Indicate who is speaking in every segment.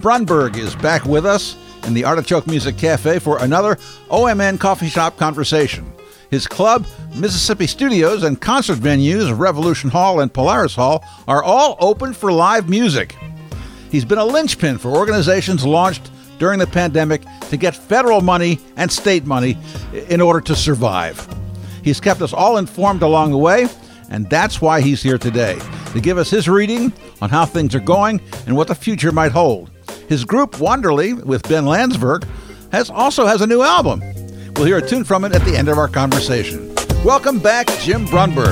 Speaker 1: Brunberg is back with us in the Artichoke Music Cafe for another OMN Coffee Shop conversation. His club, Mississippi Studios, and concert venues, Revolution Hall and Polaris Hall, are all open for live music. He's been a linchpin for organizations launched during the pandemic to get federal money and state money in order to survive. He's kept us all informed along the way, and that's why he's here today to give us his reading on how things are going and what the future might hold. His group Wonderly with Ben Landsberg has also has a new album. We'll hear a tune from it at the end of our conversation. Welcome back, Jim Brunberg.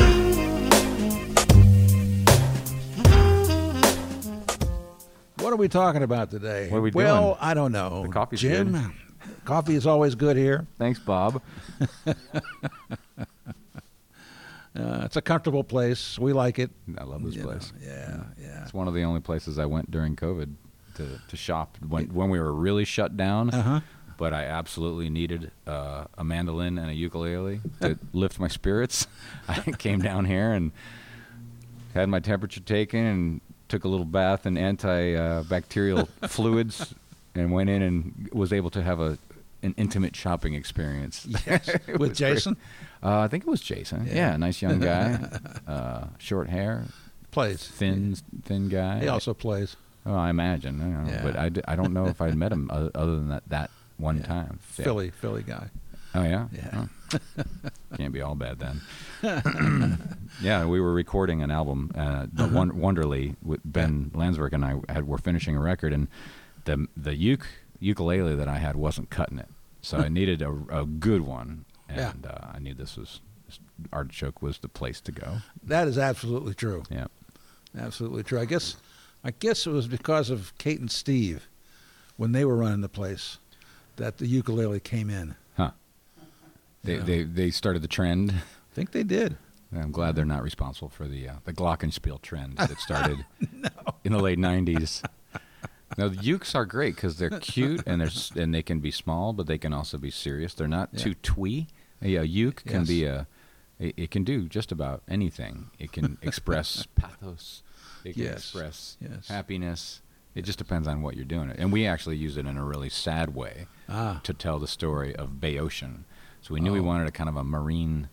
Speaker 1: What are we talking about today?
Speaker 2: What are we
Speaker 1: well,
Speaker 2: doing?
Speaker 1: I don't know.
Speaker 2: The coffee's
Speaker 1: Jim,
Speaker 2: good.
Speaker 1: coffee is always good here.
Speaker 2: Thanks, Bob.
Speaker 1: Uh, it's a comfortable place. We like it.
Speaker 2: I love this
Speaker 1: You know,
Speaker 2: place.
Speaker 1: yeah, yeah.
Speaker 2: It's one of the only places I went during COVID to, to shop when when we were really shut down.
Speaker 1: Uh-huh.
Speaker 2: But I absolutely needed uh, a mandolin and a ukulele to lift my spirits. I came down here and had my temperature taken and took a little bath in antibacterial fluids and went in and was able to have a an intimate shopping experience.
Speaker 1: Yes, with. Jason
Speaker 2: Uh, I think it was Jason.
Speaker 1: Yeah.
Speaker 2: Yeah, nice young guy, uh, short hair,
Speaker 1: plays.
Speaker 2: thin, thin guy.
Speaker 1: He also plays.
Speaker 2: Oh, I imagine. I don't know,
Speaker 1: Yeah.
Speaker 2: but I, d- I don't know if I'd met him other than that that one
Speaker 1: Yeah.
Speaker 2: time. Yeah.
Speaker 1: Philly, Philly guy.
Speaker 2: Oh yeah.
Speaker 1: Yeah.
Speaker 2: Oh. Can't be all bad then. yeah, we were recording an album, uh, the
Speaker 1: Uh-huh.
Speaker 2: Won- Wonderly, with Ben Landsberg and I had were finishing a record, and the the uk- ukulele that I had wasn't cutting it, so I needed a, a good one,
Speaker 1: Yeah.
Speaker 2: and uh, I knew this was Artichoke was the place to go.
Speaker 1: That is absolutely true.
Speaker 2: Yeah.
Speaker 1: Absolutely true. I guess, I guess it was because of Kate and Steve, when they were running the place, that the ukulele came in.
Speaker 2: Huh. They,
Speaker 1: Yeah.
Speaker 2: they they started the trend.
Speaker 1: I think they did.
Speaker 2: I'm glad they're not responsible for the uh, the glockenspiel trend that started no. in the late '90s. now the ukes are great because they're cute and they're and they can be small, but they can also be serious. They're not
Speaker 1: Yeah.
Speaker 2: too twee. A, a uke can
Speaker 1: Yes.
Speaker 2: be a it, it can do just about anything. It can express pathos. It can
Speaker 1: Yes.
Speaker 2: express
Speaker 1: Yes.
Speaker 2: happiness. It just depends on what you're doing. And we actually use it in a really sad way
Speaker 1: Ah,
Speaker 2: to tell the story of Bayocean. So we knew we
Speaker 1: Oh.
Speaker 2: wanted a kind of a marine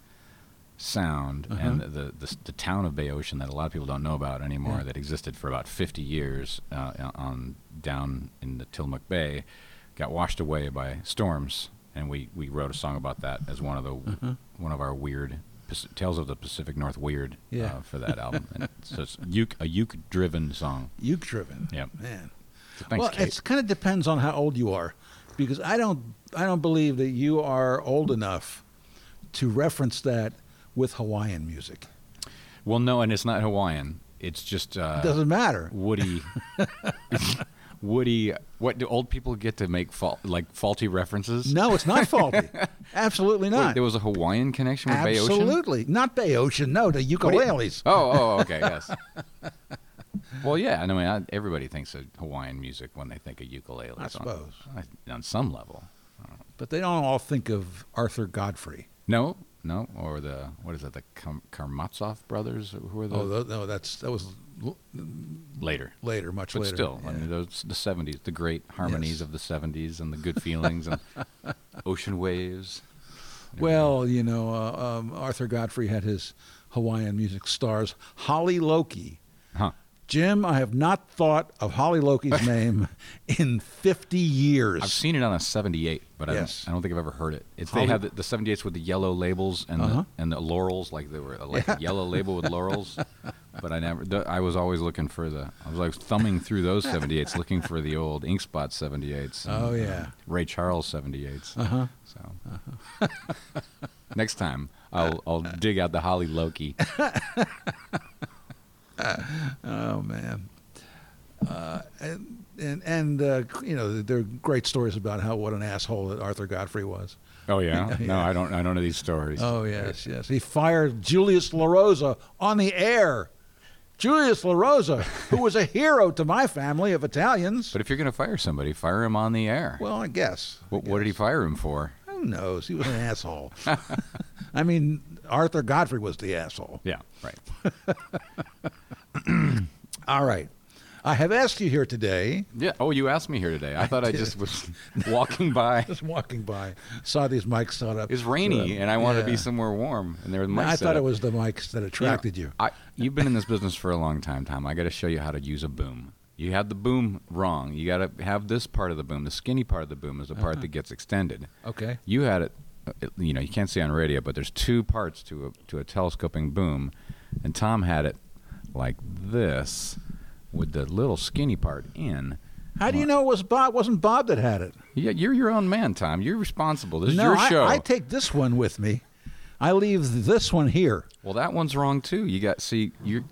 Speaker 2: sound,
Speaker 1: Uh-huh.
Speaker 2: and the, the the town of Bayocean that a lot of people don't know about anymore,
Speaker 1: Yeah.
Speaker 2: that existed for about 50 years uh, on down in the Tillamook Bay, got washed away by storms, and we, we wrote a song about that as one of the
Speaker 1: Uh-huh.
Speaker 2: one of our weird tales of the Pacific North weird
Speaker 1: Yeah.
Speaker 2: uh, for that album. And so it's uke, a uke driven song.
Speaker 1: uke driven.
Speaker 2: Yeah.
Speaker 1: Man.
Speaker 2: So thanks,
Speaker 1: well, it kind of depends on how old you are, because I don't, I don't believe that you are old enough to reference that with Hawaiian music.
Speaker 2: well, no, and it's not Hawaiian. It's just uh,
Speaker 1: It doesn't matter.
Speaker 2: Woody. Woody. What do old people get to make fault like faulty references?
Speaker 1: No, it's not faulty. Absolutely
Speaker 2: Wait,
Speaker 1: not.
Speaker 2: there was a Hawaiian connection with Bayocean.
Speaker 1: Absolutely. Not Bayocean. No, the ukuleles.
Speaker 2: Oh, oh, okay, yes. well, yeah. I mean, I, everybody thinks of Hawaiian music when they think of ukuleles.
Speaker 1: I suppose.
Speaker 2: on, on some level.
Speaker 1: But they don't all think of Arthur Godfrey.
Speaker 2: No, no, or the what is it? The Karamazov brothers. Who are the
Speaker 1: Oh, no, that's that was
Speaker 2: later?
Speaker 1: later, much later.
Speaker 2: But
Speaker 1: later.
Speaker 2: still, I mean, those the '70s, the great harmonies
Speaker 1: Yes.
Speaker 2: of the '70s, and the good feelings and ocean waves.
Speaker 1: Well, you know, uh, um, Arthur Godfrey had his Hawaiian music stars. Haleloke.
Speaker 2: Huh.
Speaker 1: Jim, I have not thought of Haleloke's name in 50 years.
Speaker 2: I've seen it on a 78, but
Speaker 1: Yes.
Speaker 2: I, don't, I don't think I've ever heard it. It's,
Speaker 1: Holly-
Speaker 2: they had the, the 78s with the yellow labels and
Speaker 1: Uh-huh.
Speaker 2: the, and the laurels, like they were like a yellow label with laurels. But I never. The, I was always looking for the. I was like thumbing through those 78s, looking for the old Ink Spot 78s. and,
Speaker 1: Oh,
Speaker 2: uh,
Speaker 1: yeah.
Speaker 2: Ray Charles 78s.
Speaker 1: Uh-huh.
Speaker 2: So next time I'll I'll dig out the Holly Loki.
Speaker 1: Oh man. Uh, and and, and uh, you know there are great stories about how what an asshole that Arthur Godfrey was.
Speaker 2: Oh yeah. No, I don't. I don't know these stories.
Speaker 1: Oh yes, yes. He fired Julius LaRosa on the air. Julius LaRosa, who was a hero to my family of Italians.
Speaker 2: But if you're going to fire somebody, fire him on the air.
Speaker 1: well, I guess. I
Speaker 2: what, what did he fire him for?
Speaker 1: Who knows? He was an asshole. I mean, Arthur Godfrey was the asshole.
Speaker 2: Yeah, right.
Speaker 1: All right. I have asked you here today,
Speaker 2: Yeah. Oh, you asked me here today. I, thought I just was walking by.
Speaker 1: just walking by, saw these mics set up.
Speaker 2: It's rainy, and I wanted to be somewhere warm, and there were mics
Speaker 1: I thought
Speaker 2: up.
Speaker 1: it was the mics that attracted you.
Speaker 2: I, you've been in this business for a long time, Tom. I got to show you how to use a boom. You have the boom wrong. You got to have this part of the boom. The skinny part of the boom is the part
Speaker 1: Uh-huh.
Speaker 2: that gets extended.
Speaker 1: Okay.
Speaker 2: You had it, uh, it. You know, you can't see on radio, but there's two parts to a to a telescoping boom, and Tom had it like this, with the little skinny part in.
Speaker 1: How do you know it was Bob? Wasn't Bob that had it?
Speaker 2: Yeah, you're your own man, Tom. You're responsible. This is
Speaker 1: no,
Speaker 2: your
Speaker 1: I,
Speaker 2: show.
Speaker 1: I take this one with me. I leave this one here.
Speaker 2: Well, that one's wrong too. You got see your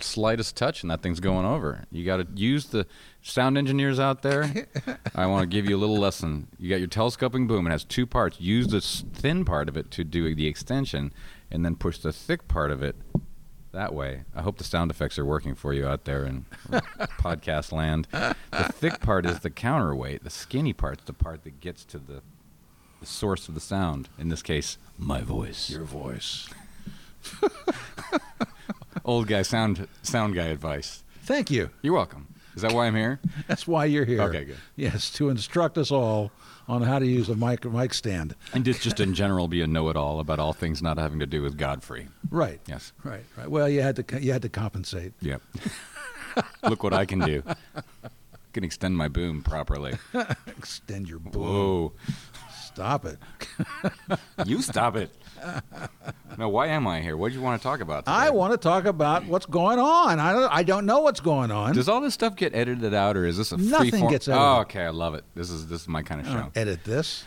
Speaker 2: slightest touch and that thing's going over. You got to use the sound engineers out there. I want to give you a little lesson. You got your telescoping boom. It has two parts. Use the thin part of it to do the extension, and then push the thick part of it that way. I hope the sound effects are working for you out there in podcast land. The thick part is the counterweight. The skinny part's the part that gets to the, the source of the sound. In this case, my voice.
Speaker 1: Your voice.
Speaker 2: old guy sound sound guy advice.
Speaker 1: Thank you.
Speaker 2: You're welcome. Is that why I'm here?
Speaker 1: That's why you're here.
Speaker 2: Okay, good.
Speaker 1: Yes, to instruct us all on how to use a mic mic stand.
Speaker 2: And just just in general be a know-it-all about all things not having to do with Godfrey.
Speaker 1: Right.
Speaker 2: Yes.
Speaker 1: Right. Right. Well, you had to you had to compensate.
Speaker 2: Yep. Look what I can do. can extend my boom properly.
Speaker 1: Extend your boom.
Speaker 2: Whoa.
Speaker 1: Stop it.
Speaker 2: You stop it. Now, why am I here? What do you want to talk about? Today?
Speaker 1: I want to talk about what's going on. I don't. I don't know what's going on.
Speaker 2: Does all this stuff get edited out, or is this a free
Speaker 1: Nothing
Speaker 2: form?
Speaker 1: gets edited?
Speaker 2: Oh, okay. I love it. This is this is my kind of show.
Speaker 1: edit this.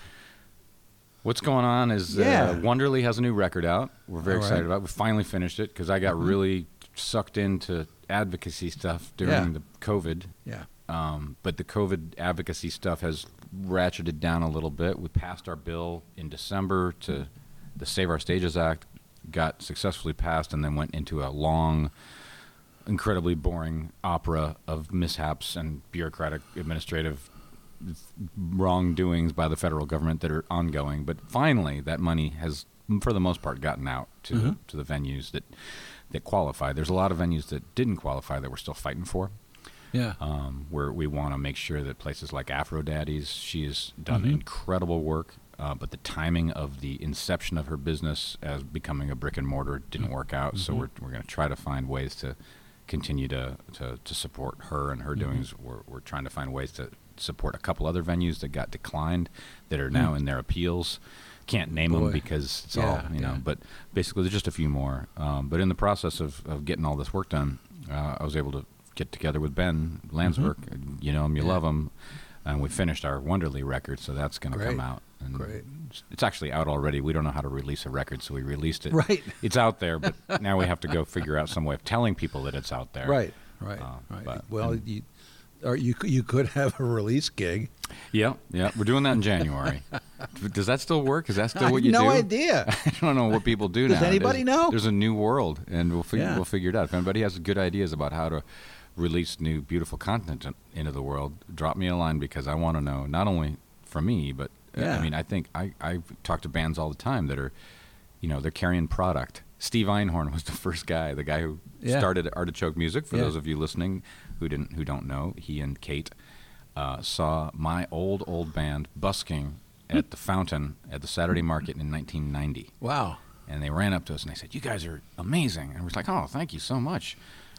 Speaker 2: What's going on is
Speaker 1: Yeah.
Speaker 2: uh, Wonderly has a new record out. We're very
Speaker 1: All right.
Speaker 2: excited about. it. We finally finished it because I got
Speaker 1: Mhm.
Speaker 2: really sucked into advocacy stuff during
Speaker 1: Yeah.
Speaker 2: the COVID.
Speaker 1: Yeah.
Speaker 2: Um, but the COVID advocacy stuff has ratcheted down a little bit. We passed our bill in December to the Save Our Stages Act, got successfully passed, and then went into a long, incredibly boring opera of mishaps and bureaucratic administrative wrongdoings by the federal government that are ongoing. But finally, that money has, for the most part, gotten out to
Speaker 1: Mhm.
Speaker 2: the, to the venues that that qualify. There's a lot of venues that didn't qualify that we're still fighting for
Speaker 1: Yeah.
Speaker 2: um, where we want to make sure that places like Aphrodaddy's, she has done
Speaker 1: Mhm.
Speaker 2: incredible work, uh, but the timing of the inception of her business as becoming a brick and mortar didn't work out. So
Speaker 1: Mhm.
Speaker 2: we're, we're going to try to find ways to continue to, to, to support her and her
Speaker 1: Mhm.
Speaker 2: doings. We're, we're trying to find ways to support a couple other venues that got declined that are now
Speaker 1: Hmm.
Speaker 2: in their appeals. Can't name
Speaker 1: Boy.
Speaker 2: them because it's
Speaker 1: Yeah,
Speaker 2: all you know.
Speaker 1: yeah.
Speaker 2: But basically, there's just a few more. Um, but in the process of, of getting all this work done, uh, I was able to get together with Ben Landsberg. You know him, you
Speaker 1: Mm-hmm. Yeah.
Speaker 2: love him, and we finished our Wonderly record, so that's going to come out. And
Speaker 1: Great.
Speaker 2: it's- actually out already. We don't know how to release a record, so we released it.
Speaker 1: Right.
Speaker 2: It's out there, but now we have to go figure out some way of telling people that it's out there.
Speaker 1: Right. Right.
Speaker 2: Uh,
Speaker 1: right.
Speaker 2: but-
Speaker 1: well, you, or you you could have a release gig.
Speaker 2: Yeah, yeah. We're doing that in January. Does that still work? Is that still what you
Speaker 1: no
Speaker 2: do?
Speaker 1: No idea.
Speaker 2: I don't know what people do
Speaker 1: Does
Speaker 2: now.
Speaker 1: Does anybody
Speaker 2: There's-
Speaker 1: know?
Speaker 2: There's a new world, and we'll figure
Speaker 1: Yeah.
Speaker 2: we'll figure it out. If anybody has good ideas about how to release new beautiful content into the world, drop me a line because I want to know not only for me, but uh,
Speaker 1: Yeah.
Speaker 2: I mean I think I I talk to bands all the time that are, you know, they're carrying product. Steve Einhorn was the first guy, the guy who
Speaker 1: Yeah.
Speaker 2: started Artichoke Music. For
Speaker 1: Yeah.
Speaker 2: those of you listening who didn't who don't know, he and Kate uh, saw my old old band busking at the Fountain at the Saturday Market in 1990
Speaker 1: Wow.
Speaker 2: and they ran up to us and they said, "You guys are amazing." And we're like, "Oh, thank you so much."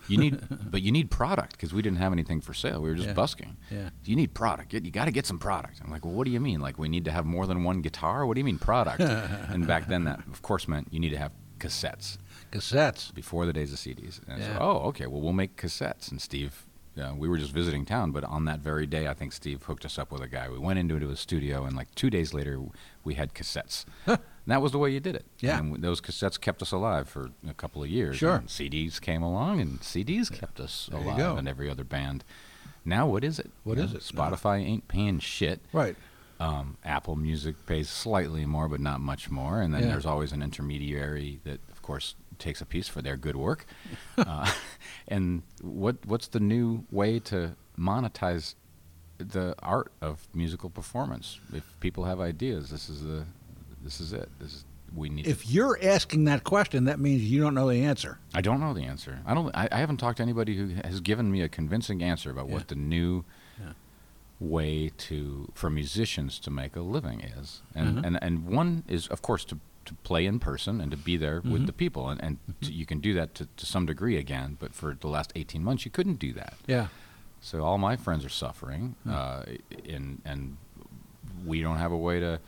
Speaker 2: You need, but you need product because we didn't have anything for sale. We were just
Speaker 1: Yeah.
Speaker 2: busking.
Speaker 1: Yeah.
Speaker 2: You need product. You, you got to get some product. I'm like, well, what do you mean? Like we need to have more than one guitar? What do you mean product? and back then, that of course meant you need to have cassettes
Speaker 1: Cassettes.
Speaker 2: before the days of CDs. And I said, oh, okay. Well, we'll make cassettes. And Steve, uh, we were just visiting town, but on that very day, I think Steve hooked us up with a guy. We went into his studio, and like two days later, we had cassettes. That was the way you did it.
Speaker 1: Yeah.
Speaker 2: And those cassettes kept us alive for a couple of years.
Speaker 1: Sure.
Speaker 2: And CDs came along, and CDs kept us
Speaker 1: There you
Speaker 2: alive, and every other band. Now, what is it?
Speaker 1: What
Speaker 2: What
Speaker 1: is
Speaker 2: is
Speaker 1: it?
Speaker 2: Spotify ain't paying shit.
Speaker 1: Right.
Speaker 2: Um, Apple Music pays slightly more, but not much more. And then
Speaker 1: Yeah.
Speaker 2: there's always an intermediary that, of course, takes a piece for their good work. uh, and what what's the new way to monetize the art of musical performance? If people have ideas, this is the this is it. This is we need.
Speaker 1: If you're asking that question, that means you don't know the answer.
Speaker 2: I don't know the answer. I don't. I, I haven't talked to anybody who has given me a convincing answer about
Speaker 1: Yeah.
Speaker 2: what the new. Way to for musicians to make a living is. And
Speaker 1: Mhm.
Speaker 2: and and one is of course to to play in person and to be there
Speaker 1: Mhm.
Speaker 2: with the people and and to, you can do that to, to some degree again. But for the last eighteen months, you couldn't do that.
Speaker 1: Yeah.
Speaker 2: So all my friends are suffering,
Speaker 1: Hmm.
Speaker 2: uh, and and we don't have a way to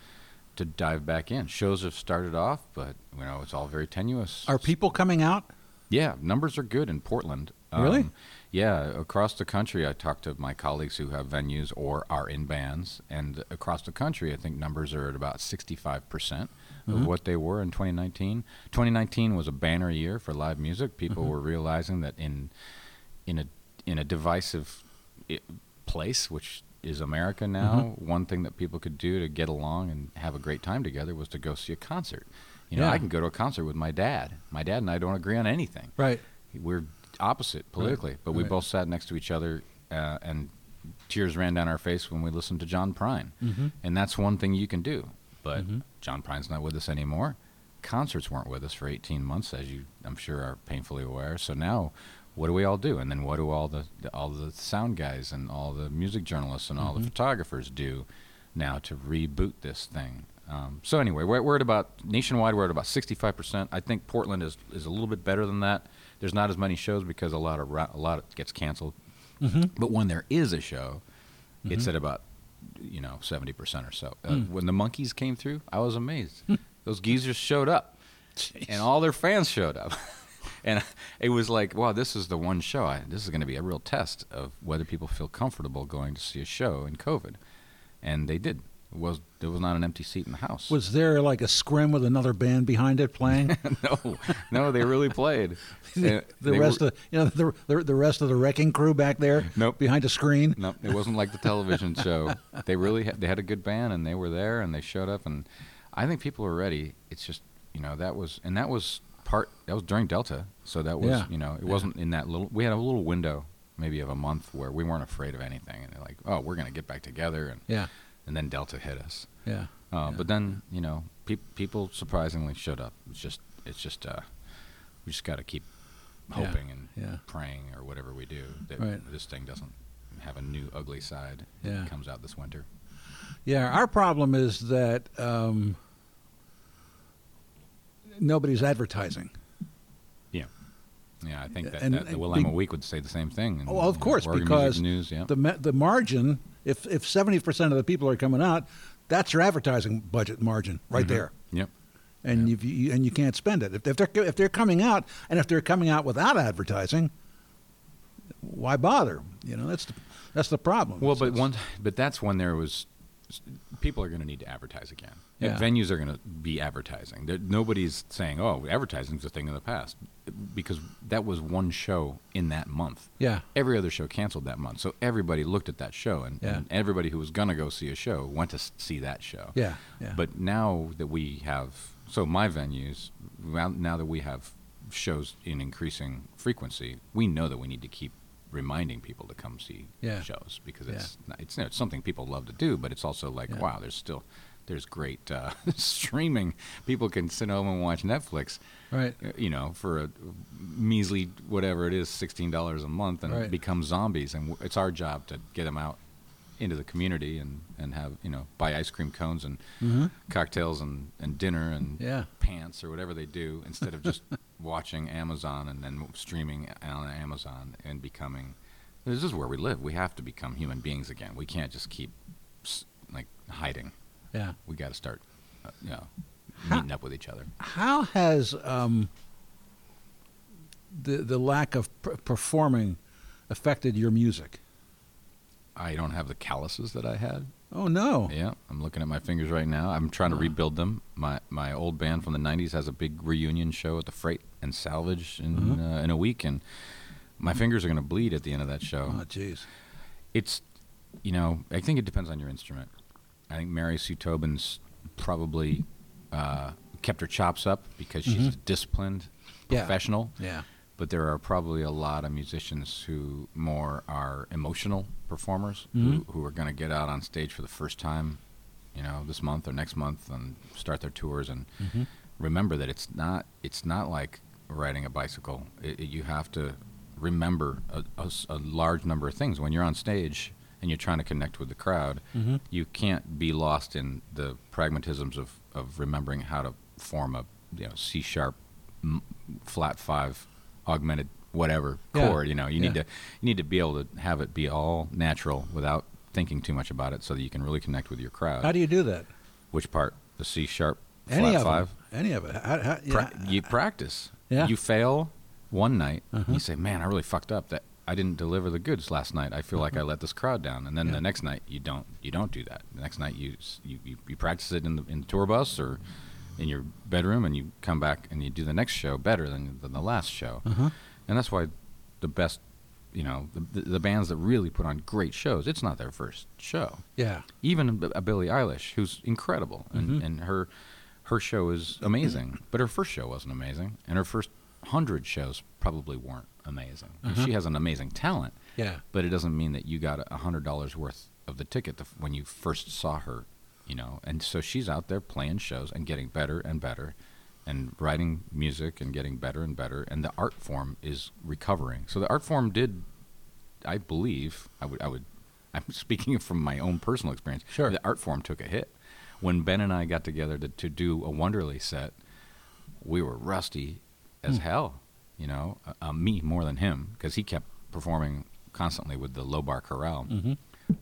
Speaker 2: to dive back in. Shows have started off, but you know it's all very tenuous.
Speaker 1: Are people coming out?
Speaker 2: Yeah, numbers are good in Portland. Um,
Speaker 1: Really?
Speaker 2: Yeah, across the country, I talked to my colleagues who have venues or are in bands, and across the country, I think numbers are at about 65% of what they were in 2019. 2019 was a banner year for live music. People
Speaker 1: Mhm.
Speaker 2: were realizing that in in a in a divisive place, which is America now, one thing that people could do to get along and have a great time together was to go see a concert. You know,
Speaker 1: Yeah.
Speaker 2: I can go to a concert with my dad. My dad and I don't agree on anything
Speaker 1: Right.
Speaker 2: we're opposite politically, but we
Speaker 1: right.
Speaker 2: both sat next to each other, uh, and tears ran down our face when we listened to John Prine.
Speaker 1: Mm-hmm.
Speaker 2: And that's one thing you can do. But
Speaker 1: Mhm.
Speaker 2: John Prine's not with us anymore. Concerts weren't with us for 18 months, as you, I'm sure, are painfully aware. So now, what do we all do? And then what do all the all the sound guys and all the music journalists and all the
Speaker 1: Mhm.
Speaker 2: photographers do now to reboot this thing? Um, so anyway, we're, we're at about nationwide. We're at about 65 percent. I think Portland is is a little bit better than that. There's not as many shows because a lot of a lot gets canceled.
Speaker 1: Mm-hmm.
Speaker 2: But when there is a show, it's
Speaker 1: Mhm.
Speaker 2: at about you know 70 percent or so. Uh,
Speaker 1: Mm.
Speaker 2: When the Monkees came through, I was amazed. Those geezers showed up, and all their fans showed up. And it was like, wow, this is the one show. I, this is going to be a real test of whether people feel comfortable going to see a show in COVID, and they did. It was there was not an empty seat in the house.
Speaker 1: Was there like a scrim with another band behind it playing?
Speaker 2: no, no, they really played.
Speaker 1: the
Speaker 2: they
Speaker 1: rest
Speaker 2: were-
Speaker 1: of you know the, the the rest of the wrecking crew back there
Speaker 2: Nope.
Speaker 1: behind a screen.
Speaker 2: No, it wasn't like the television show. They really had, they had a good band and they were there and they showed up and I think people were ready. It's just you know that was and that was part that was during Delta, so that was
Speaker 1: Yeah.
Speaker 2: you know it
Speaker 1: Yeah.
Speaker 2: wasn't in that little. We had a little window maybe of a month where we weren't afraid of anything and they're like, oh, we're gonna get back together and
Speaker 1: Yeah,
Speaker 2: and then Delta hit us.
Speaker 1: yeah.
Speaker 2: Uh,
Speaker 1: Yeah.
Speaker 2: But then you know pe- people surprisingly showed up. It's just it's just uh, we just got to keep
Speaker 1: Yeah.
Speaker 2: hoping and
Speaker 1: Yeah.
Speaker 2: praying or whatever we do that
Speaker 1: Right.
Speaker 2: this thing doesn't have a new ugly side
Speaker 1: Yeah.
Speaker 2: that comes out this winter.
Speaker 1: Yeah, our problem is that um, nobody's advertising.
Speaker 2: Yeah, Yeah, I think that,
Speaker 1: And-
Speaker 2: that the Willamette Week would say the same thing. and,
Speaker 1: Oh, of course, because
Speaker 2: News, yeah.
Speaker 1: The ma- the margin, if if seventy percent of the people are coming out, that's your advertising budget margin right
Speaker 2: Mhm.
Speaker 1: there.
Speaker 2: Yep.
Speaker 1: And if you and you can't spend it if, if they're if they're coming out and if they're coming out without advertising, why bother? You know that's the, that's the problem.
Speaker 2: Well, but one, but that's when there was. People are going to need to advertise again.
Speaker 1: Yeah.
Speaker 2: Venues are going to be advertising. There, nobody's saying, "Oh, advertising's a thing of the past," because that was one show in that month.
Speaker 1: yeah,
Speaker 2: Every other show canceled that month, so everybody looked at that show, and,
Speaker 1: Yeah.
Speaker 2: and everybody who was going to go see a show went to see that show.
Speaker 1: yeah, yeah.
Speaker 2: But now that we have, so my venues, now that we have shows in increasing frequency, we know that we need to keep reminding people to come see
Speaker 1: Yeah.
Speaker 2: shows because
Speaker 1: Yeah.
Speaker 2: it's not- it's it's something people love to do, but it's also like
Speaker 1: Yeah.
Speaker 2: wow, there's still there's great uh, streaming. People can sit home and watch Netflix,
Speaker 1: right.
Speaker 2: uh, you know, for a measly whatever it is, sixteen dollars a month, and
Speaker 1: Right.
Speaker 2: become zombies. And it's our job to get them out into the community and and have you know buy ice cream cones and
Speaker 1: hmm
Speaker 2: cocktails and, and dinner and
Speaker 1: Yeah.
Speaker 2: pants or whatever they do instead of just watching Amazon and then streaming on Amazon and becoming. This is where we live. We have to become human beings again. We can't just keep like hiding.
Speaker 1: Yeah.
Speaker 2: We got to start, uh, you know,
Speaker 1: How-
Speaker 2: meeting up with each other.
Speaker 1: How has um, the the lack of p- performing affected your music?
Speaker 2: I don't have the calluses that I had.
Speaker 1: Oh no.
Speaker 2: Yeah, I'm looking at my fingers right now. I'm trying to rebuild them. My my old band from the '90s has a big reunion show at the Freight and Salvage in
Speaker 1: Mhm.
Speaker 2: uh, in a week, and my fingers are going to bleed at the end of that show.
Speaker 1: Oh jeez.
Speaker 2: it's you know i think it depends on your instrument i think mary sue tobin's probably uh, kept her chops up because she's
Speaker 1: Mhm.
Speaker 2: a disciplined
Speaker 1: Yeah.
Speaker 2: professional
Speaker 1: Yeah.
Speaker 2: But there are probably a lot of musicians who more are emotional performers
Speaker 1: Mhm.
Speaker 2: who, who are going to get out on stage for the first time you know this month or next month and start their tours and
Speaker 1: hmm
Speaker 2: remember that it's not it's not like riding a bicycle. It, it- you have to remember a large number of things when you're on stage and you're trying to connect with the crowd.
Speaker 1: Mm-hmm.
Speaker 2: You can't be lost in the pragmatisms of, of remembering how to form a you know C sharp m- flat five augmented whatever
Speaker 1: Yeah.
Speaker 2: chord. You know you need to you need to be able to have it be all natural without thinking too much about it, so that you can really connect with your crowd.
Speaker 1: How do you do that?
Speaker 2: Which part? The C sharp
Speaker 1: Any
Speaker 2: flat
Speaker 1: of
Speaker 2: five.
Speaker 1: Any of it. How, how, yeah.
Speaker 2: Pra- you practice.
Speaker 1: Yeah.
Speaker 2: You fail one night.
Speaker 1: Uh-huh.
Speaker 2: You say, "Man, I really fucked up. That I didn't deliver the goods last night. I feel like I let this crowd down." And then
Speaker 1: Yeah.
Speaker 2: the next night, you don't. You don't do that. The next night, you you, you, you practice it in the in the tour bus or in your bedroom, and you come back and you do the next show better than than the last show.
Speaker 1: Uh-huh.
Speaker 2: And that's why the best, you know, the, the, bands that really put on great shows. It's not their first show
Speaker 1: Yeah.
Speaker 2: even a, a Billie Eilish, who's incredible, and,
Speaker 1: Mhm.
Speaker 2: and her her show is amazing. but her first show wasn't amazing, and her first hundred shows probably weren't amazing.
Speaker 1: Uh-huh.
Speaker 2: She has an amazing talent,
Speaker 1: Yeah.
Speaker 2: but it doesn't mean that you got a hundred dollars worth of the ticket the, f- when you first saw her, you know. And so she's out there playing shows and getting better and better, and writing music and getting better and better. And the art form is recovering. So the art form did, I believe, I would, I would, I'm speaking from my own personal experience.
Speaker 1: Sure.
Speaker 2: The art form took a hit when Ben and I got together to, to do a Wonderly set. We were rusty as
Speaker 1: Hmm.
Speaker 2: hell, you know. Uh, uh, me more than him because he kept performing constantly with the Low Bar Chorale.
Speaker 1: Mm-hmm.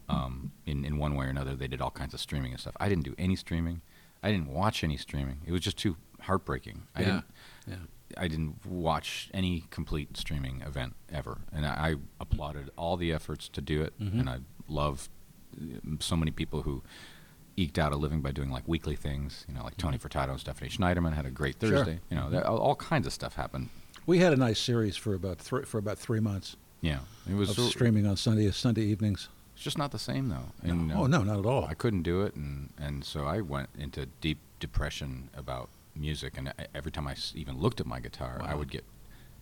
Speaker 2: Um, in in one way or another, they did all kinds of streaming and stuff. I didn't do any streaming. I didn't watch any streaming. It was just too heartbreaking. I
Speaker 1: Yeah.
Speaker 2: didn't.
Speaker 1: Yeah.
Speaker 2: I didn't watch any complete streaming event ever, and I, I applauded all the efforts to do it,
Speaker 1: Mhm.
Speaker 2: and I love uh, so many people who eked out a living by doing like weekly things, you know, like Tony Furtado and Stephanie Schneiderman had a great
Speaker 1: Mm-hmm. Sure.
Speaker 2: Thursday. You know, that, all, all kinds of stuff happened.
Speaker 1: We had a nice series for about three for about three months
Speaker 2: Yeah, it was
Speaker 1: of
Speaker 2: so-
Speaker 1: streaming on Sunday Sunday evenings.
Speaker 2: It's just not the same though. And,
Speaker 1: no.
Speaker 2: uh,
Speaker 1: Oh no, not at all.
Speaker 2: I couldn't do it, and and so I went into deep depression about music. And every time I even looked at my guitar, I would get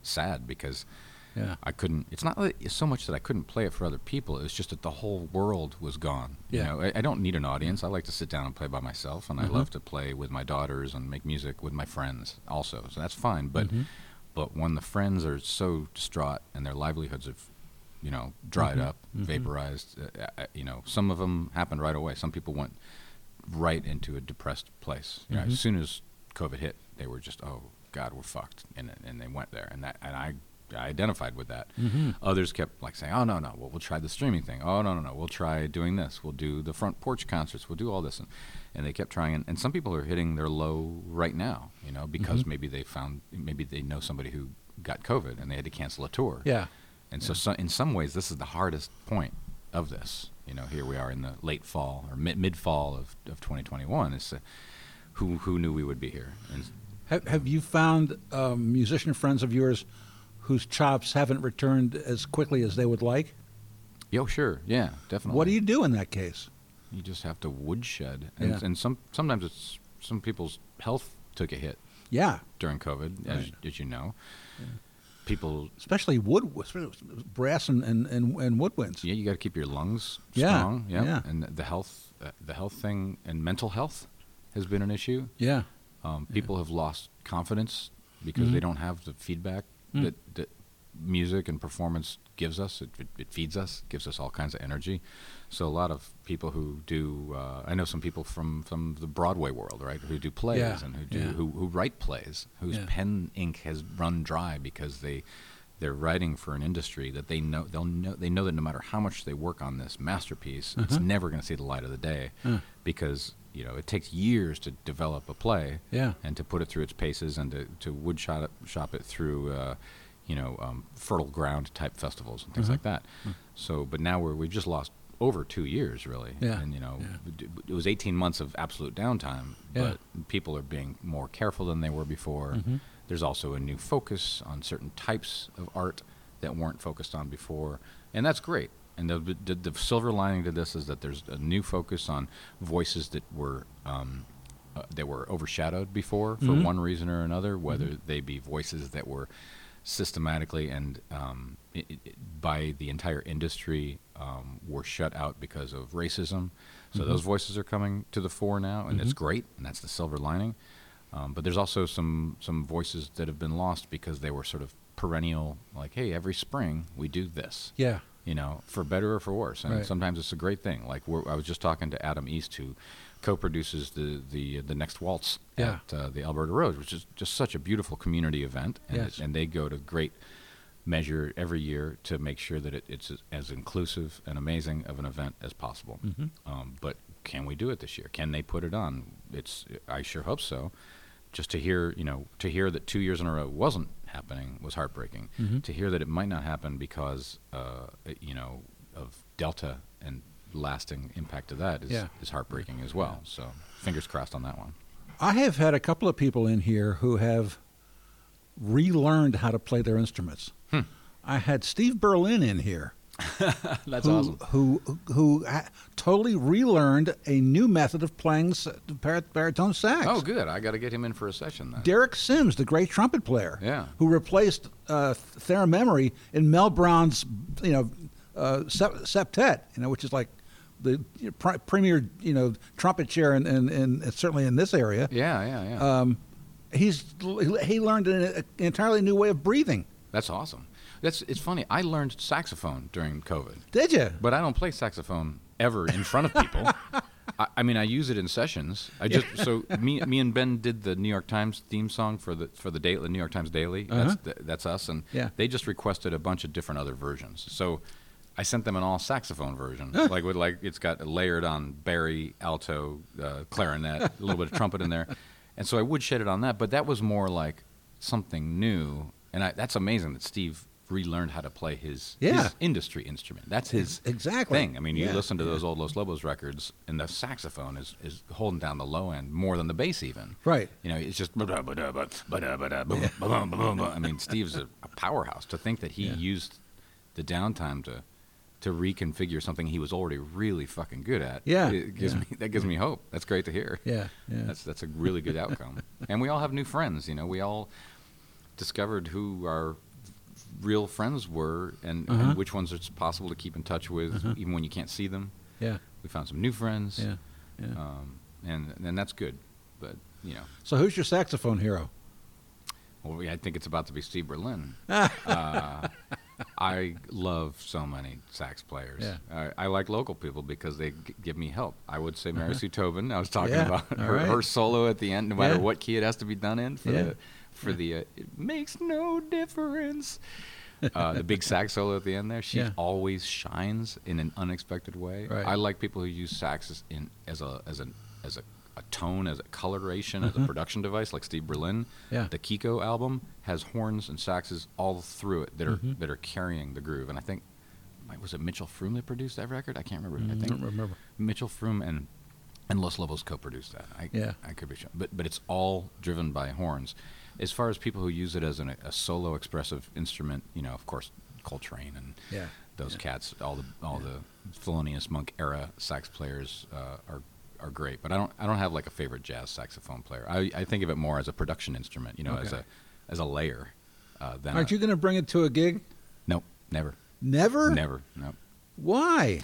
Speaker 2: sad because
Speaker 1: yeah.
Speaker 2: I couldn't. It's not it's so much that I couldn't play it for other people. It was just that the whole world was gone.
Speaker 1: Yeah.
Speaker 2: You know, I, I don't need an audience. I like to sit down and play by myself, and
Speaker 1: Mhm.
Speaker 2: I love to play with my daughters and make music with my friends also. So that's fine. But
Speaker 1: Mhm.
Speaker 2: but when the friends are so distraught and their livelihoods have, you know, dried
Speaker 1: Mhm.
Speaker 2: up,
Speaker 1: Mhm.
Speaker 2: vaporized, uh, uh, you know, some of them happened right away. Some people went right into a depressed place. You know, as soon as COVID hit, they were just, oh God, we're fucked, and and they went there, and that and I. I identified with that.
Speaker 1: Mhm.
Speaker 2: Others kept like saying, "Oh no, no, well, we'll try the streaming thing. Oh no, no, no, we'll try doing this. We'll do the front porch concerts. We'll do all this." And, and they kept trying. And, and some people are hitting their low right now, you know, because
Speaker 1: Mhm.
Speaker 2: maybe they found, maybe they know somebody who got COVID and they had to cancel a tour.
Speaker 1: Yeah.
Speaker 2: And so,
Speaker 1: Yeah.
Speaker 2: so, in some ways, this is the hardest point of this. You know, here we are in the late fall or mid fall of, of 2021. It's uh, who who knew we would be here? And
Speaker 1: Have Have you found um, musician friends of yours whose chops haven't returned as quickly as they would like?
Speaker 2: yo, sure, yeah, definitely.
Speaker 1: What do you do in that case?
Speaker 2: You just have to woodshed, and
Speaker 1: Yeah.
Speaker 2: and some sometimes it's some people's health took a hit
Speaker 1: Yeah,
Speaker 2: during COVID, as
Speaker 1: Right.
Speaker 2: as you know. People,
Speaker 1: especially wood, brass and and, and, and woodwinds.
Speaker 2: yeah, you got to keep your lungs strong, yeah,
Speaker 1: yeah.
Speaker 2: and the health, uh, the health thing, and mental health has been an issue.
Speaker 1: Yeah.
Speaker 2: Um,
Speaker 1: Yeah.
Speaker 2: people have lost confidence because
Speaker 1: Mhm.
Speaker 2: they don't have the feedback
Speaker 1: Mm.
Speaker 2: that, that music and performance gives us. It, it, it feeds us, gives us all kinds of energy. So a lot of people who do, uh, I know some people from, from the Broadway world, right, who do plays
Speaker 1: Yeah,
Speaker 2: and who do
Speaker 1: yeah.
Speaker 2: who, who write plays, whose
Speaker 1: Yeah.
Speaker 2: pen ink has run dry because they they're writing for an industry that they know they'll know they know that no matter how much they work on this masterpiece, it's
Speaker 1: Uh-huh.
Speaker 2: never going to see the light of the day
Speaker 1: Uh,
Speaker 2: because you know it takes years to develop a play
Speaker 1: yeah.
Speaker 2: and to put it through its paces and to, to wood shop it, shop it through, uh, you know, um, fertile ground type festivals and things
Speaker 1: Uh-huh.
Speaker 2: like that.
Speaker 1: Mm.
Speaker 2: So, but now we're, we've just lost over two years, really.
Speaker 1: Yeah,
Speaker 2: And, you know,
Speaker 1: yeah.
Speaker 2: it- was 18 months of absolute downtime,
Speaker 1: Yeah.
Speaker 2: but people are being more careful than they were before.
Speaker 1: Mhm.
Speaker 2: There's also a new focus on certain types of art that weren't focused on before, and that's great. And the, the, the silver lining to this is that there's a new focus on voices that were um, uh, that were overshadowed before for
Speaker 1: Mhm.
Speaker 2: one reason or another, whether they be voices that were systematically and um, i i by the entire industry um, were shut out because of racism. So
Speaker 1: Mhm.
Speaker 2: those voices are coming to the fore now, and it's
Speaker 1: Mhm.
Speaker 2: great, and that's the silver lining. Um, but there's also some some voices that have been lost because they were sort of perennial. Like, hey, every spring we do this.
Speaker 1: Yeah.
Speaker 2: You know, for better or for worse, and
Speaker 1: Right.
Speaker 2: sometimes it's a great thing. Like we're, I was just talking to Adam East, who co-produces the the the next waltz
Speaker 1: Yeah.
Speaker 2: at uh, the Alberta Rose, which is just such a beautiful community event, and,
Speaker 1: Yes.
Speaker 2: and they go to great measure every year to make sure that it, it's as, inclusive and amazing of an event as possible.
Speaker 1: Mhm.
Speaker 2: Um, but can we do it this year? Can they put it on? It's I sure hope so. Just to hear, you know, to hear that two years in a row wasn't happening was heartbreaking.
Speaker 1: Mhm.
Speaker 2: To hear that it might not happen because, uh, you know, of Delta and lasting impact of that is,
Speaker 1: Yeah.
Speaker 2: is heartbreaking as well. So fingers crossed on that one.
Speaker 1: I have had a couple of people in here who have relearned how to play their instruments.
Speaker 2: Hmm.
Speaker 1: I had Steve Berlin in here.
Speaker 2: That's
Speaker 1: who, Who who ha- totally relearned a new method of playing bar- baritone sax.
Speaker 2: Oh, good. I got to get him in for a session then.
Speaker 1: Derek Sims, the great trumpet player,
Speaker 2: Yeah.
Speaker 1: who replaced uh, Memory in Mel Brown's, you know, uh, septet, you know, which is like the you know, pre- premier, you know, trumpet chair, in, in, in certainly in this area.
Speaker 2: Yeah, yeah, yeah.
Speaker 1: Um, he's he learned an, an entirely new way of breathing.
Speaker 2: That's awesome. That's it's funny. I learned saxophone during COVID,
Speaker 1: Did you?
Speaker 2: but I don't play saxophone ever in front of people. I, I mean, I use it in sessions. I just so me me and Ben did the New York Times theme song for the for the New York Times Daily. That's
Speaker 1: Uh-huh.
Speaker 2: th- that's us, and
Speaker 1: Yeah.
Speaker 2: they just requested a bunch of different other versions. So I sent them an all saxophone version, like with like it's got layered on bari, alto, uh, clarinet, a little bit of trumpet in there, and so I would shed it on that. But that was more like something new, and I, that's amazing that Steve relearned how to play his,
Speaker 1: Yeah.
Speaker 2: his industry instrument. That's his
Speaker 1: Exactly.
Speaker 2: thing. I mean, you
Speaker 1: Yeah,
Speaker 2: listen to those old Los Lobos records, and the saxophone is, is holding down the low end more than the bass even.
Speaker 1: Right.
Speaker 2: You know, it's just. I mean, Steve's a, a powerhouse. To think that he
Speaker 1: Yeah.
Speaker 2: used the downtime to to reconfigure something he was already really fucking good at.
Speaker 1: Yeah,
Speaker 2: it gives
Speaker 1: yeah.
Speaker 2: me that gives me hope. That's great to hear.
Speaker 1: Yeah, yeah.
Speaker 2: That's that's a really good outcome. and we all have new friends. You know, we all discovered who our real friends were and,
Speaker 1: Uh-huh.
Speaker 2: and which ones it's possible to keep in touch with
Speaker 1: Uh-huh.
Speaker 2: even when you can't see them.
Speaker 1: yeah,
Speaker 2: We found some new friends.
Speaker 1: yeah, yeah.
Speaker 2: Um, and and that's good. But you know,
Speaker 1: so who's your saxophone hero?
Speaker 2: well, I think it's about to be Steve Berlin. uh, I love so many sax players.
Speaker 1: Yeah.
Speaker 2: I, I like local people because they g- give me help. I would say Mary Sue Tobin. I was talking
Speaker 1: Uh-huh. Yeah,
Speaker 2: about her,
Speaker 1: right.
Speaker 2: her solo at the end, no matter
Speaker 1: Yeah.
Speaker 2: what key it has to be done in for the for the uh, it makes no difference. Uh, the big sax solo at the end there, she always shines in an unexpected way.
Speaker 1: Right.
Speaker 2: I like people who use saxes in as a as a as a, a tone, as a coloration, as a
Speaker 1: Mhm.
Speaker 2: production device, like Steve Berlin.
Speaker 1: Yeah.
Speaker 2: The Kiko album has horns and saxes all through it that are
Speaker 1: Mhm.
Speaker 2: that are carrying the groove, and I think was it Mitchell Froom that produced that record? I can't remember.
Speaker 1: Mm,
Speaker 2: I
Speaker 1: I
Speaker 2: think
Speaker 1: don't remember.
Speaker 2: Mitchell Froom and and Los Lobos co-produced that. I,
Speaker 1: Yeah.
Speaker 2: I could be sure, but but it's all driven by horns. As far as people who use it as an, a solo expressive instrument, you know, of course, Coltrane and
Speaker 1: Yeah.
Speaker 2: those
Speaker 1: yeah.
Speaker 2: cats, all the all the Thelonious Monk era sax players uh, are are great. But I don't I don't have like a favorite jazz saxophone player. I, I think of it more as a production instrument, you know, as a as a layer. Uh, than
Speaker 1: Aren't
Speaker 2: a,
Speaker 1: you going to bring it to a gig?
Speaker 2: Nope, never,
Speaker 1: Never.
Speaker 2: never, nope.
Speaker 1: Why?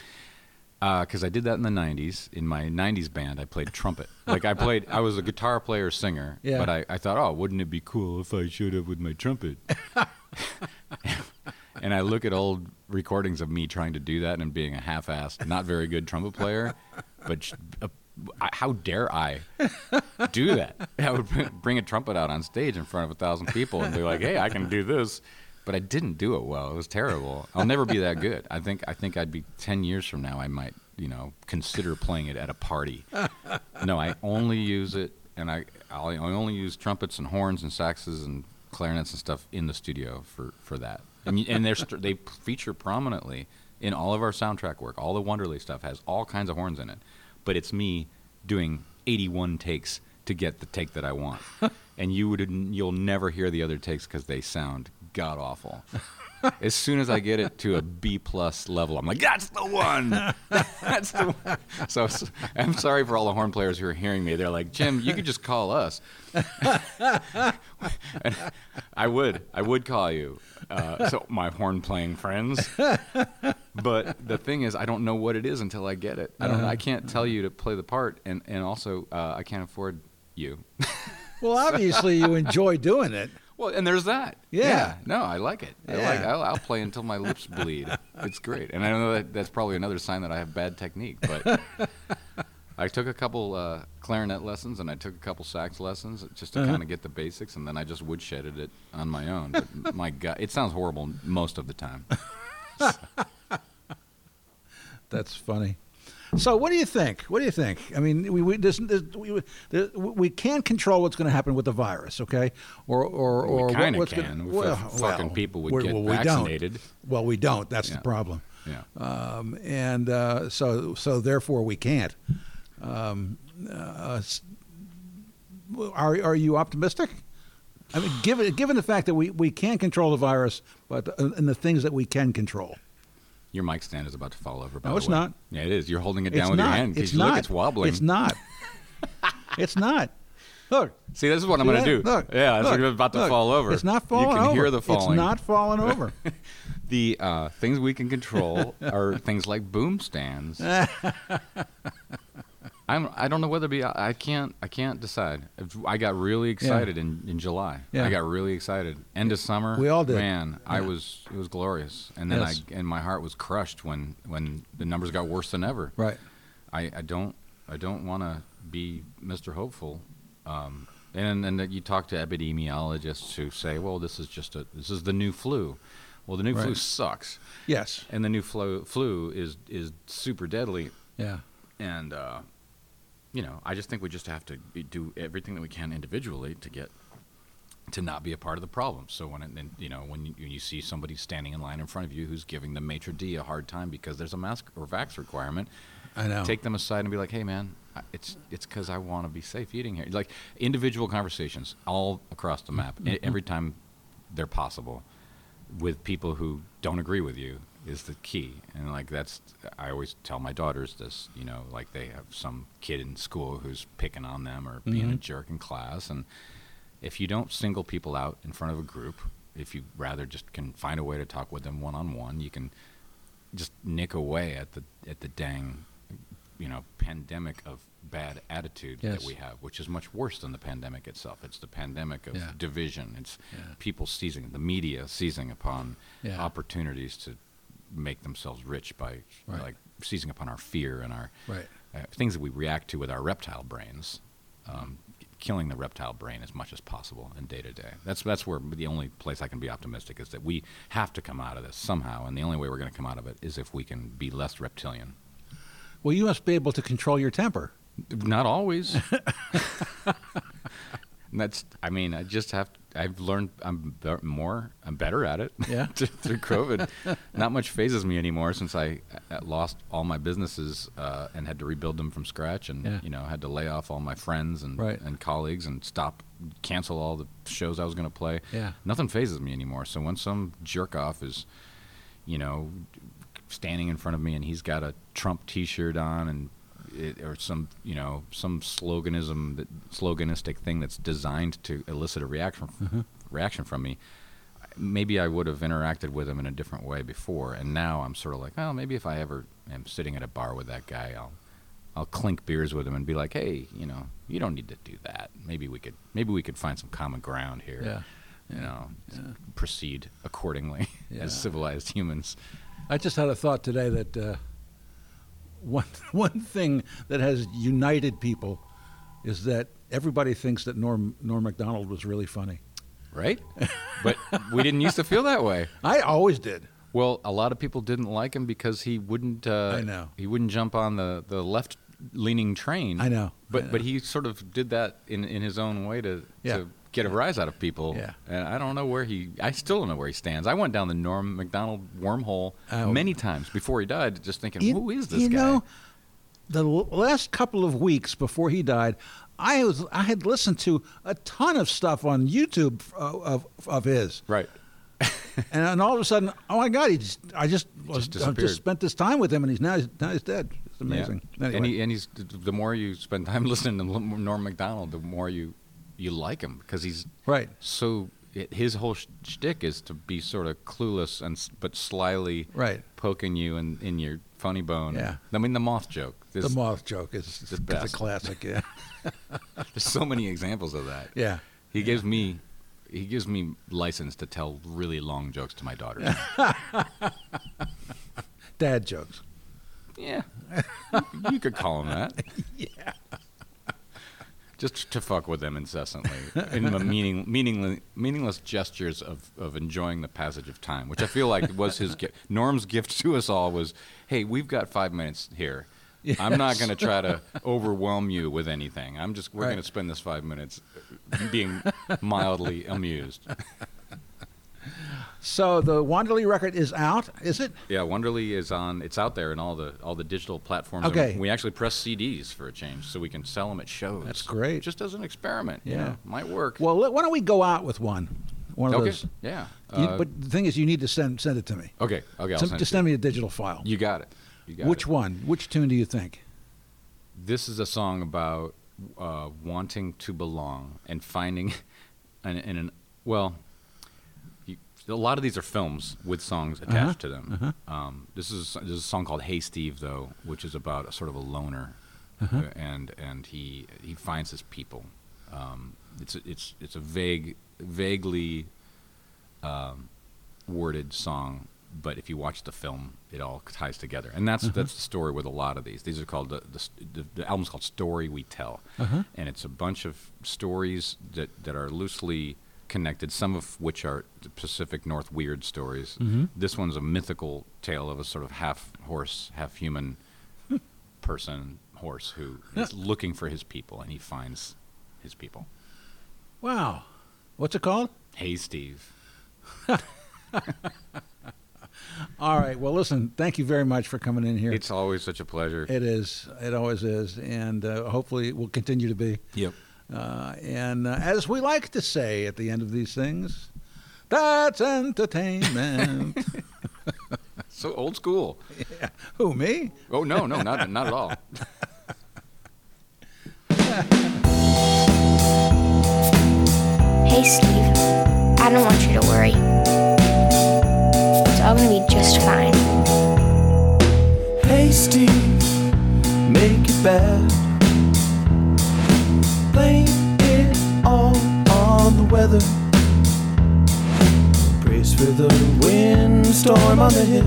Speaker 2: because Uh, I did that in the '90s. In my '90s band, I played trumpet. Like I played, I was a guitar player, singer.
Speaker 1: Yeah.
Speaker 2: But I, I thought, oh, wouldn't it be cool if I showed up with my trumpet? and I look at old recordings of me trying to do that and being a half-assed, not very good trumpet player. But how dare I do that? I would bring a trumpet out on stage in front of a thousand people and be like, "Hey, I can do this." But I didn't do it well. It was terrible. I'll never be that good. I think. I think I'd be ten years from now. I might, you know, consider playing it at a party. No, I only use it, and I I'll, only use trumpets and horns and saxes and clarinets and stuff in the studio for for that. And and they're they feature prominently in all of our soundtrack work. All the Wonderly stuff has all kinds of horns in it, but it's me doing 81 takes to get the take that I want. and you would you'll never hear the other takes because they sound god awful. As soon as I get it to a B plus level, I'm like, that's the one. that's the one. So, so I'm sorry for all the horn players who are hearing me. They're like, Jim, you could just call us. And I would, I would call you. Uh, so my horn playing friends. But the thing is, I don't know what it is until I get it. I don't.
Speaker 1: Uh-huh.
Speaker 2: I can't tell you to play the part, and and also uh, I can't afford you.
Speaker 1: Well, obviously you enjoy doing it.
Speaker 2: Well, and there's that.
Speaker 1: Yeah.
Speaker 2: No, I like it. I like. I'll, I'll play until my lips bleed. It's great, and I know that that's probably another sign that I have bad technique. But I took a couple uh, clarinet lessons and I took a couple sax lessons just to
Speaker 1: Uh-huh.
Speaker 2: kind of get the basics, and then I just woodshedded it on my own. But my God, it sounds horrible most of the time.
Speaker 1: That's funny. So, what do you think? What do you think? I mean, we we this, this, we, we, we can't control what's going to happen with the virus, okay? Or or or
Speaker 2: we
Speaker 1: what-
Speaker 2: kind of
Speaker 1: what's
Speaker 2: can.
Speaker 1: gonna- well,
Speaker 2: fucking
Speaker 1: well,
Speaker 2: people would
Speaker 1: we-
Speaker 2: get
Speaker 1: well, we don't.
Speaker 2: vaccinated.
Speaker 1: Well, we don't. That's
Speaker 2: Yeah.
Speaker 1: the problem.
Speaker 2: Yeah.
Speaker 1: Um, and uh, so so therefore we can't. Um, uh, are are you optimistic? I mean, given given the fact that we, we can't control the virus, but uh, and the things that we can control.
Speaker 2: Your mic stand is about to fall over. By
Speaker 1: No, it's
Speaker 2: way.
Speaker 1: not.
Speaker 2: Yeah, it is. You're holding it
Speaker 1: It's
Speaker 2: down with
Speaker 1: not.
Speaker 2: your hand.
Speaker 1: It's
Speaker 2: you
Speaker 1: not.
Speaker 2: Look, it's wobbling.
Speaker 1: It's not. it's not. Look.
Speaker 2: See, this is what I'm going to do.
Speaker 1: Look.
Speaker 2: yeah, it's
Speaker 1: look,
Speaker 2: about to
Speaker 1: look.
Speaker 2: fall over.
Speaker 1: It's not falling over.
Speaker 2: You can
Speaker 1: over.
Speaker 2: hear the falling.
Speaker 1: It's not falling over.
Speaker 2: The uh, things we can control are things like boom stands. I'm, I don't know whether to be. I can't. I can't decide. I got really excited in, in July.
Speaker 1: Yeah.
Speaker 2: I got really excited. End of summer.
Speaker 1: We all did.
Speaker 2: Man, I was. It was glorious. And then
Speaker 1: Yes.
Speaker 2: I and my heart was crushed when when the numbers got worse than ever.
Speaker 1: right.
Speaker 2: I, I don't I don't want to be Mr. Hopeful. Um, and and that you talk to epidemiologists who say, well, this is just a this is the new flu. Well, the new flu sucks,
Speaker 1: Yes.
Speaker 2: and the new flu flu is is super deadly.
Speaker 1: Yeah.
Speaker 2: And uh, you know, I just think we just have to do everything that we can individually to get to not be a part of the problem. So when it, and, you know when you, when you see somebody standing in line in front of you who's giving the maitre d a hard time because there's a mask or vax requirement,
Speaker 1: I know.
Speaker 2: take them aside and be like, "Hey, man, it's it's because I want to be safe eating here." Like individual conversations all across the map, mm-hmm. e- every time they're possible, with people who don't agree with you is the key. And like that's, I always tell my daughters this. You know, like they have some kid in school who's picking on them or being a
Speaker 1: Mhm.
Speaker 2: jerk in class, and if you don't single people out in front of a group, if you rather just can find a way to talk with them one on one, you can just nick away at the at the dang you know pandemic of bad attitude
Speaker 1: Yes.
Speaker 2: that we have, which is much worse than the pandemic itself. It's the pandemic of
Speaker 1: Yeah.
Speaker 2: division. It's
Speaker 1: Yeah.
Speaker 2: people seizing the media seizing upon
Speaker 1: Yeah.
Speaker 2: opportunities to make themselves rich by
Speaker 1: Right.
Speaker 2: like seizing upon our fear and our
Speaker 1: Right.
Speaker 2: uh, things that we react to with our reptile brains. Um, killing the reptile brain as much as possible in day to day. That's that's where the only place I can be optimistic is that we have to come out of this somehow, and the only way we're going to come out of it is if we can be less reptilian.
Speaker 1: Well, you must be able to control your temper.
Speaker 2: Not always. And that's. I mean, I just have. I've learned. I'm be- more. I'm better at it.
Speaker 1: Yeah.
Speaker 2: through COVID, not much phases me anymore since I uh, lost all my businesses uh, and had to rebuild them from scratch, and
Speaker 1: Yeah.
Speaker 2: you know had to lay off all my friends and
Speaker 1: Right.
Speaker 2: and colleagues and stop, cancel all the shows I was going to play.
Speaker 1: Yeah.
Speaker 2: Nothing phases me anymore. So when some jerk off is, you know, standing in front of me and he's got a Trump T-shirt on and it, or some you know some sloganism that sloganistic thing that's designed to elicit a reaction
Speaker 1: Mhm.
Speaker 2: reaction from me. Maybe I would have interacted with him in a different way before, and now I'm sort of like, oh, maybe if I ever am sitting at a bar with that guy, I'll I'll clink beers with him and be like, hey, you know, you don't need to do that. Maybe we could maybe we could find some common ground here
Speaker 1: Yeah.
Speaker 2: you know,
Speaker 1: Yeah.
Speaker 2: proceed accordingly
Speaker 1: Yeah.
Speaker 2: as civilized humans.
Speaker 1: I just had a thought today that uh, one one thing that has united people is that everybody thinks that Norm Norm Macdonald was really funny.
Speaker 2: Right? but we didn't used to feel that way.
Speaker 1: I always did.
Speaker 2: Well, a lot of people didn't like him because he wouldn't. Uh,
Speaker 1: I know.
Speaker 2: He wouldn't jump on the, the left leaning train.
Speaker 1: I know.
Speaker 2: But
Speaker 1: I know.
Speaker 2: but he sort of did that in, in his own way to,
Speaker 1: Yeah.
Speaker 2: to get a rise out of people.
Speaker 1: Yeah.
Speaker 2: And I don't know where he. I still don't know where he stands. I went down the Norm Macdonald wormhole
Speaker 1: Oh.
Speaker 2: many times before he died, just thinking,
Speaker 1: You-
Speaker 2: who is this
Speaker 1: you
Speaker 2: guy?
Speaker 1: know, the last couple of weeks before he died, I was I had listened to a ton of stuff on YouTube uh, of of his,
Speaker 2: right.
Speaker 1: and then all of a sudden, oh my God, he just I just was,
Speaker 2: Just
Speaker 1: I just spent this time with him, and he's now he's, now he's dead. It's amazing.
Speaker 2: Yeah.
Speaker 1: Anyway.
Speaker 2: And, he, and he's the more you spend time listening to Norm Macdonald, the more you you like him because he's
Speaker 1: right.
Speaker 2: so. It, his whole sh- shtick is to be sort of clueless and but slyly
Speaker 1: Right.
Speaker 2: poking you in, in your funny bone.
Speaker 1: Yeah.
Speaker 2: I mean the moth joke.
Speaker 1: The moth joke is, is
Speaker 2: the
Speaker 1: a
Speaker 2: best.
Speaker 1: classic. Yeah.
Speaker 2: there's so many examples of that.
Speaker 1: yeah.
Speaker 2: He gives me he gives me license to tell really long jokes to my daughter.
Speaker 1: Dad jokes.
Speaker 2: yeah. You could call him that.
Speaker 1: Yeah.
Speaker 2: Just to fuck with them incessantly in the meaning, meaningless, meaningless gestures of, of enjoying the passage of time, which I feel like was his gift. Norm's gift to us all was, hey, we've got five minutes here. I'm not going to try to overwhelm you with anything. I'm just we're
Speaker 1: Right.
Speaker 2: going to spend this five minutes being mildly amused.
Speaker 1: So the Wonderly record is out, is it?
Speaker 2: Yeah, Wonderly is on. It's out there in all the all the digital platforms. and
Speaker 1: Okay.
Speaker 2: we actually press CDs for a change, so we can sell them at shows.
Speaker 1: That's great.
Speaker 2: Just as an experiment. you
Speaker 1: Yeah.
Speaker 2: know, might work.
Speaker 1: Well, let, why don't we go out with one? One of
Speaker 2: okay.
Speaker 1: those.
Speaker 2: Yeah.
Speaker 1: You-
Speaker 2: Uh,
Speaker 1: but the thing is, you need to send send it to me.
Speaker 2: okay. Okay. I'll
Speaker 1: Send- just
Speaker 2: to
Speaker 1: send me a digital file.
Speaker 2: you. You got it. You got
Speaker 1: Which
Speaker 2: it.
Speaker 1: one? Which tune do you think?
Speaker 2: This is a song about uh, wanting to belong and finding, and an, an well, you, a lot of these are films with songs attached
Speaker 1: Uh-huh,
Speaker 2: to them.
Speaker 1: uh-huh.
Speaker 2: Um, this is this is a song called "Hey Steve," though, which is about a sort of a loner,
Speaker 1: Uh-huh.
Speaker 2: uh, and and he he finds his people. Um, it's a, it's it's a vague, vaguely um, worded song, but if you watch the film, it all ties together, and that's
Speaker 1: Uh-huh.
Speaker 2: that's the story with a lot of these. These are called the the, the, the album's called "Story We Tell,"
Speaker 1: Uh-huh.
Speaker 2: and it's a bunch of stories that that are loosely connected. Some of which are the Pacific North weird stories.
Speaker 1: Mhm.
Speaker 2: This one's a mythical tale of a sort of half horse, half human person horse who is looking for his people, and he finds his people.
Speaker 1: Wow. What's it called?
Speaker 2: Hey, Steve.
Speaker 1: All right. Well, listen. Thank you very much for coming in here.
Speaker 2: It's always such a pleasure.
Speaker 1: it is. It always is, and uh, hopefully it will continue to be.
Speaker 2: yep.
Speaker 1: Uh, and uh, as we like to say at the end of these things, that's entertainment.
Speaker 2: So old school.
Speaker 1: yeah. Who me?
Speaker 2: Oh no, no, not not at all.
Speaker 3: Hey, Steve. I don't want you to worry. It's all gonna be just fine.
Speaker 4: Hey Steve, make it bad. Blame it all on the weather. Brace for the windstorm on the hill.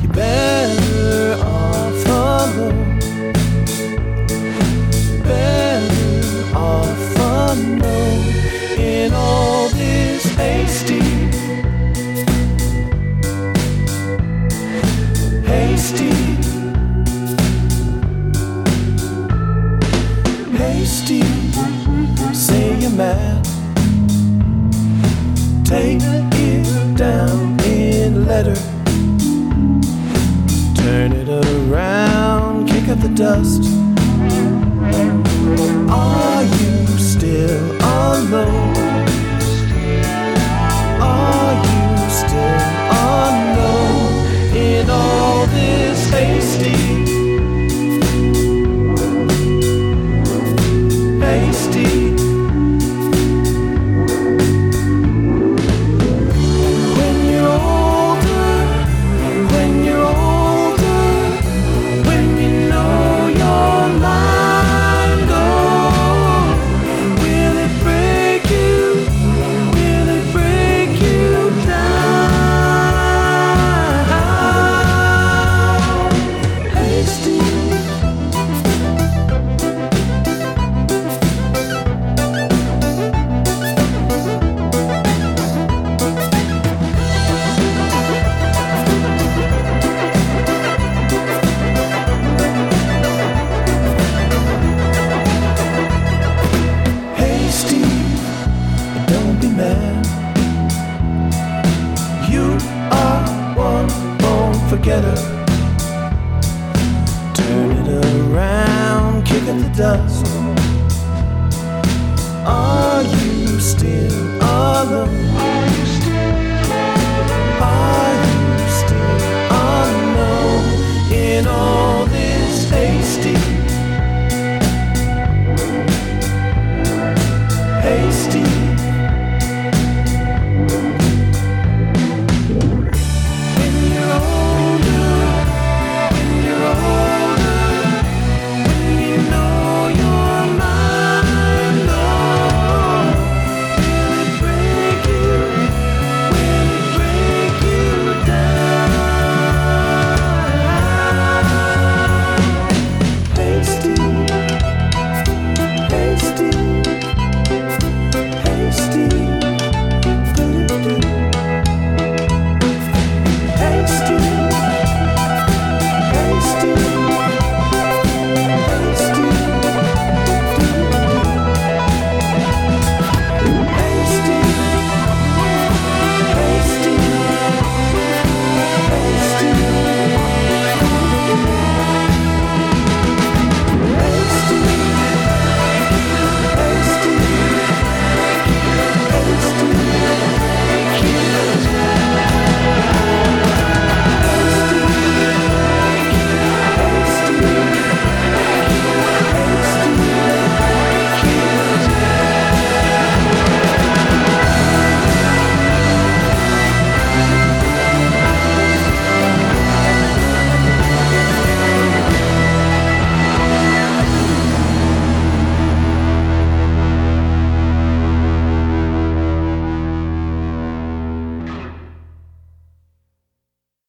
Speaker 4: You're better off alone. Better off alone in all this. Hey Steve. Steve, say you're mad. Take it down in letter. Turn it around, kick up the dust. Are you still alone? Are you still unknown in all this? Hasty.